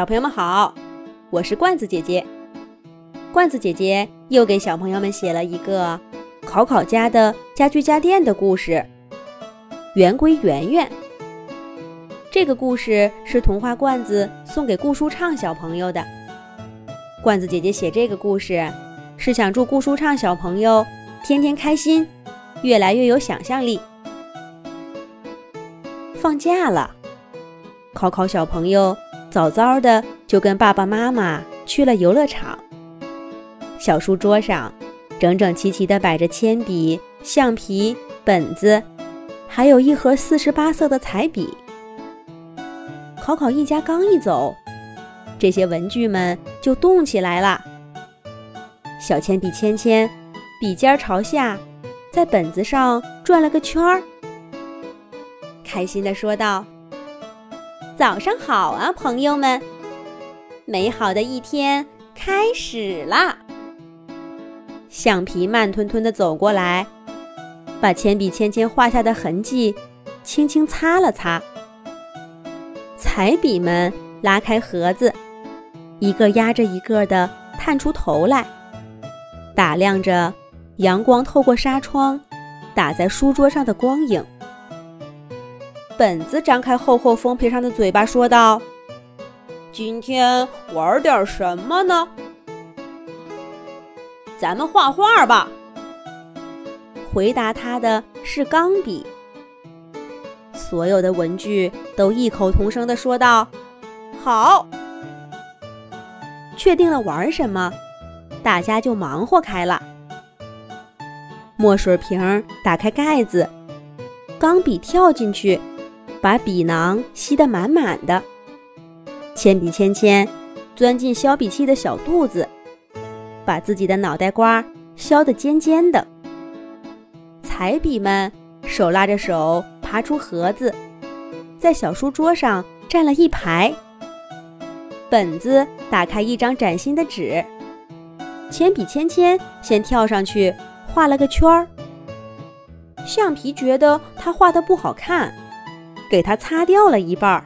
小朋友们好，我是罐子姐姐。罐子姐姐又给小朋友们写了一个考考家的家具家电的故事《圆规圆圆》。这个故事是童话罐子送给顾舒畅小朋友的。罐子姐姐写这个故事，是想祝顾舒畅小朋友天天开心，越来越有想象力。放假了，考考小朋友。早早的就跟爸爸妈妈去了游乐场。小书桌上整整齐齐地摆着铅笔、橡皮、本子，还有一盒四十八色的彩笔。考考一家刚一走，这些文具们就动起来了。小铅笔芊芊笔尖朝下，在本子上转了个圈儿，开心地说道。早上好啊，朋友们！美好的一天开始啦。橡皮慢吞吞地走过来，把铅笔芊芊画下的痕迹轻轻擦了擦。彩笔们拉开盒子，一个压着一个的探出头来，打量着阳光透过纱窗打在书桌上的光影。本子张开厚厚封皮上的嘴巴，说道：“今天玩点什么呢？咱们画画吧。”回答他的是钢笔。所有的文具都异口同声地说道：“好。”确定了玩什么，大家就忙活开了。墨水瓶打开盖子，钢笔跳进去。把笔囊吸得满满的，铅笔芊芊钻进削笔器的小肚子，把自己的脑袋瓜削得尖尖的。彩笔们手拉着手爬出盒子，在小书桌上站了一排。本子打开一张崭新的纸，铅笔芊芊先跳上去画了个圈儿。橡皮觉得他画的不好看。给它擦掉了一半儿，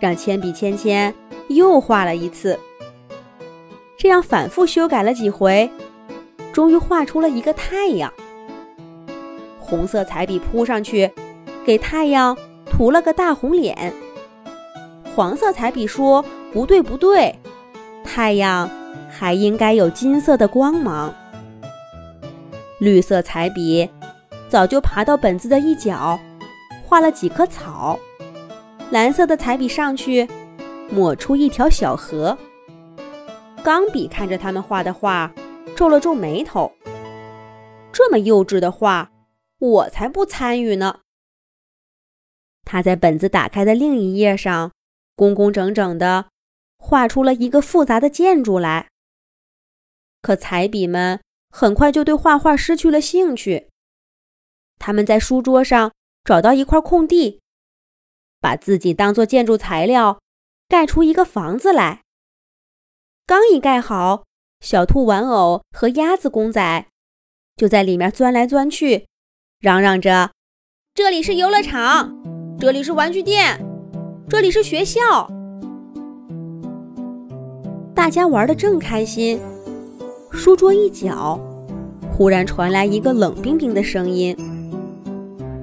让铅笔芊芊又画了一次。这样反复修改了几回，终于画出了一个太阳。红色彩笔扑上去，给太阳涂了个大红脸。黄色彩笔说：“不对，不对，太阳还应该有金色的光芒。”绿色彩笔早就爬到本子的一角。画了几棵草，蓝色的彩笔上去，抹出一条小河。钢笔看着他们画的画，皱了皱眉头。这么幼稚的画，我才不参与呢。他在本子打开的另一页上，工工整整的画出了一个复杂的建筑来。可彩笔们很快就对画画失去了兴趣，他们在书桌上。找到一块空地，把自己当做建筑材料，盖出一个房子来。刚一盖好，小兔玩偶和鸭子公仔就在里面钻来钻去，嚷嚷着：“这里是游乐场，这里是玩具店，这里是学校。”大家玩的正开心，书桌一角忽然传来一个冷冰冰的声音。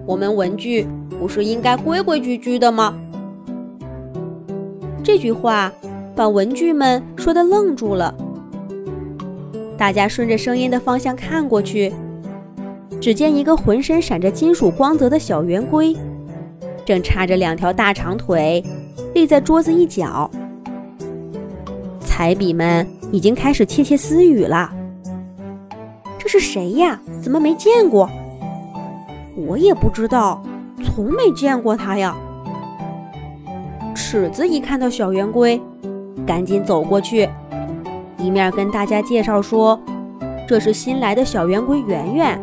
我们文具不是应该规规矩矩的吗？这句话把文具们说的愣住了。大家顺着声音的方向看过去，只见一个浑身闪着金属光泽的小圆规，正叉着两条大长腿，立在桌子一角。彩笔们已经开始窃窃私语了：“这是谁呀？怎么没见过？”我也不知道，从没见过他呀。尺子一看到小圆规，赶紧走过去，一面跟大家介绍说：“这是新来的小圆规圆圆，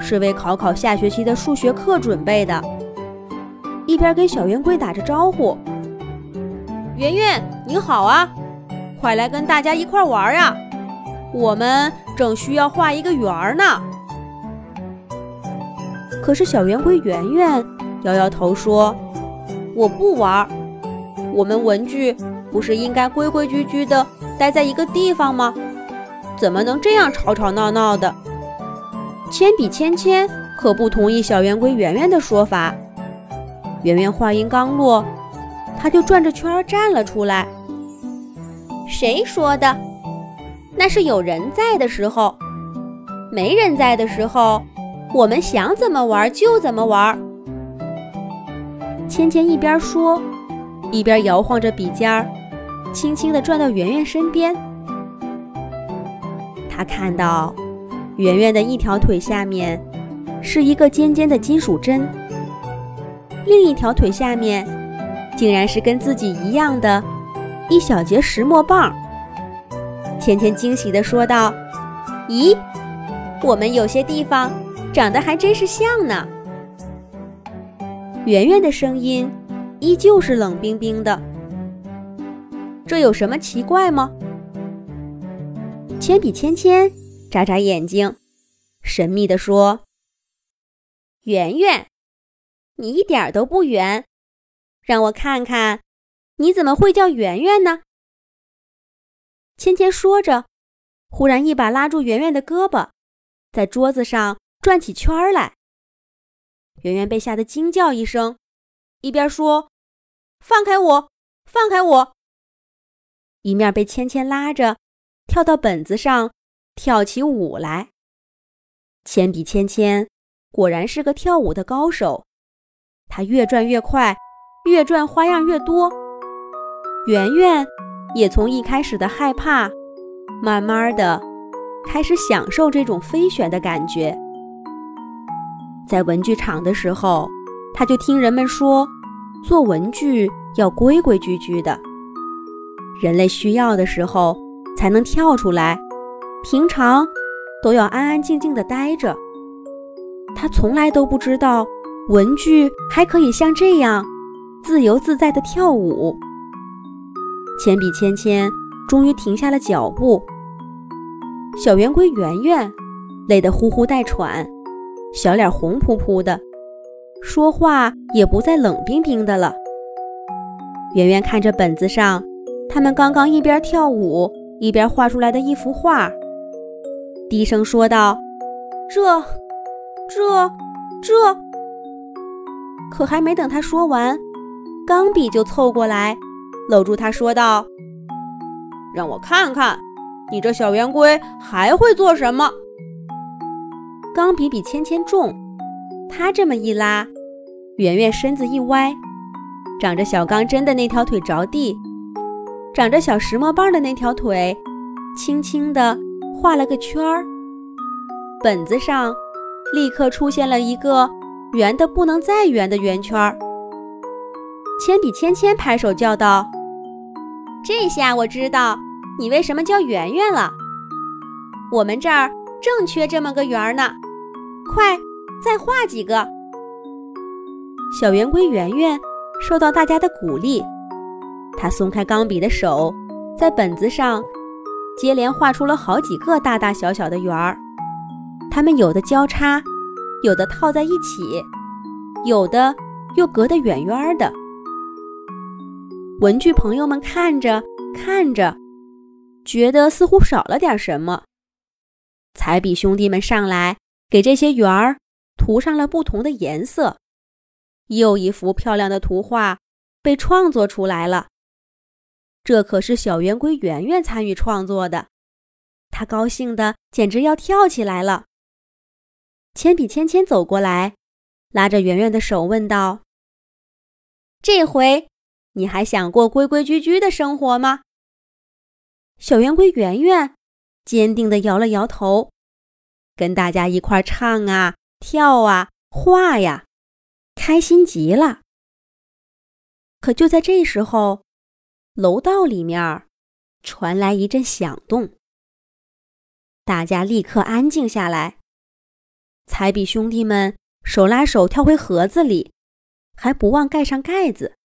是为考考下学期的数学课准备的。”一边跟小圆规打着招呼：“圆圆，你好啊，快来跟大家一块玩呀！我们正需要画一个圆呢。”可是小圆规圆圆摇摇头说：“我不玩，我们文具不是应该规规矩矩的待在一个地方吗？怎么能这样吵吵闹闹的？铅笔芊芊可不同意小圆规圆圆的说法。圆圆话音刚落，他就转着圈站了出来。谁说的？那是有人在的时候，没人在的时候，我们想怎么玩就怎么玩。芊芊一边说，一边摇晃着笔尖儿，轻轻地转到圆圆身边。他看到圆圆的一条腿下面是一个尖尖的金属针，另一条腿下面竟然是跟自己一样的一小节石墨棒。芊芊惊喜地说道：“咦，我们有些地方长得还真是像呢。”圆圆的声音依旧是冷冰冰的。这有什么奇怪吗？铅笔芊芊眨眨眼睛，神秘地说：“圆圆，你一点都不圆，让我看看，你怎么会叫圆圆呢？”芊芊说着，忽然一把拉住圆圆的胳膊，在桌子上转起圈儿来。圆圆被吓得惊叫一声，一边说：“放开我，放开我！”一面被芊芊拉着，跳到本子上，跳起舞来。铅笔芊芊果然是个跳舞的高手，她越转越快，越转花样越多。圆圆。也从一开始的害怕，慢慢的开始享受这种飞旋的感觉。在文具厂的时候，他就听人们说，做文具要规规矩矩的，人类需要的时候才能跳出来，平常都要安安静静的待着。他从来都不知道，文具还可以像这样自由自在的跳舞。铅笔芊芊终于停下了脚步，小圆规圆圆累得呼呼带喘，小脸红扑扑的，说话也不再冷冰冰的了。圆圆看着本子上他们刚刚一边跳舞一边画出来的一幅画，低声说道：“这、这、这……”可还没等他说完，钢笔就凑过来。搂住他说道：“让我看看，你这小圆规还会做什么？”钢笔比芊芊重，他这么一拉，圆圆身子一歪，长着小钢针的那条腿着地，长着小石墨棒的那条腿，轻轻地画了个圈儿。本子上立刻出现了一个圆的不能再圆的圆圈儿。铅笔芊芊拍手叫道：“这下我知道你为什么叫圆圆了。我们这儿正缺这么个圆儿呢，快再画几个。”小圆规圆圆受到大家的鼓励，他松开钢笔的手，在本子上接连画出了好几个大大小小的圆儿。它们有的交叉，有的套在一起，有的又隔得远远的。文具朋友们看着看着，觉得似乎少了点什么。彩笔兄弟们上来，给这些圆儿涂上了不同的颜色，又一幅漂亮的图画被创作出来了。这可是小圆规圆圆参与创作的，他高兴的简直要跳起来了。铅笔芊芊走过来，拉着圆圆的手问道：“这回？”你还想过规规矩矩的生活吗？小圆规圆圆坚定地摇了摇头，跟大家一块唱啊、跳啊、画呀，开心极了。可就在这时候，楼道里面传来一阵响动，大家立刻安静下来。彩笔兄弟们手拉手跳回盒子里，还不忘盖上盖子。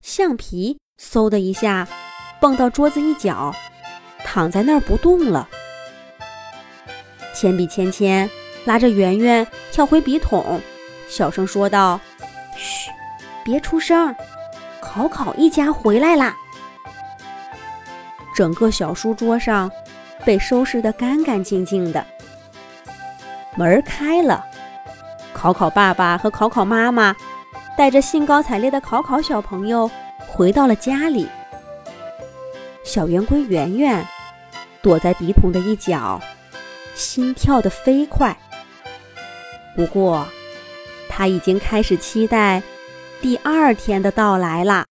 橡皮嗖的一下蹦到桌子一角，躺在那儿不动了。铅笔芊芊拉着圆圆跳回笔筒，小声说道：“嘘，别出声，考考一家回来啦。”整个小书桌上被收拾得干干净净的。门开了，考考爸爸和考考妈妈带着兴高采烈的考考小朋友回到了家里。小圆规圆圆躲在笔筒的一角，心跳得飞快。不过，他已经开始期待第二天的到来啦。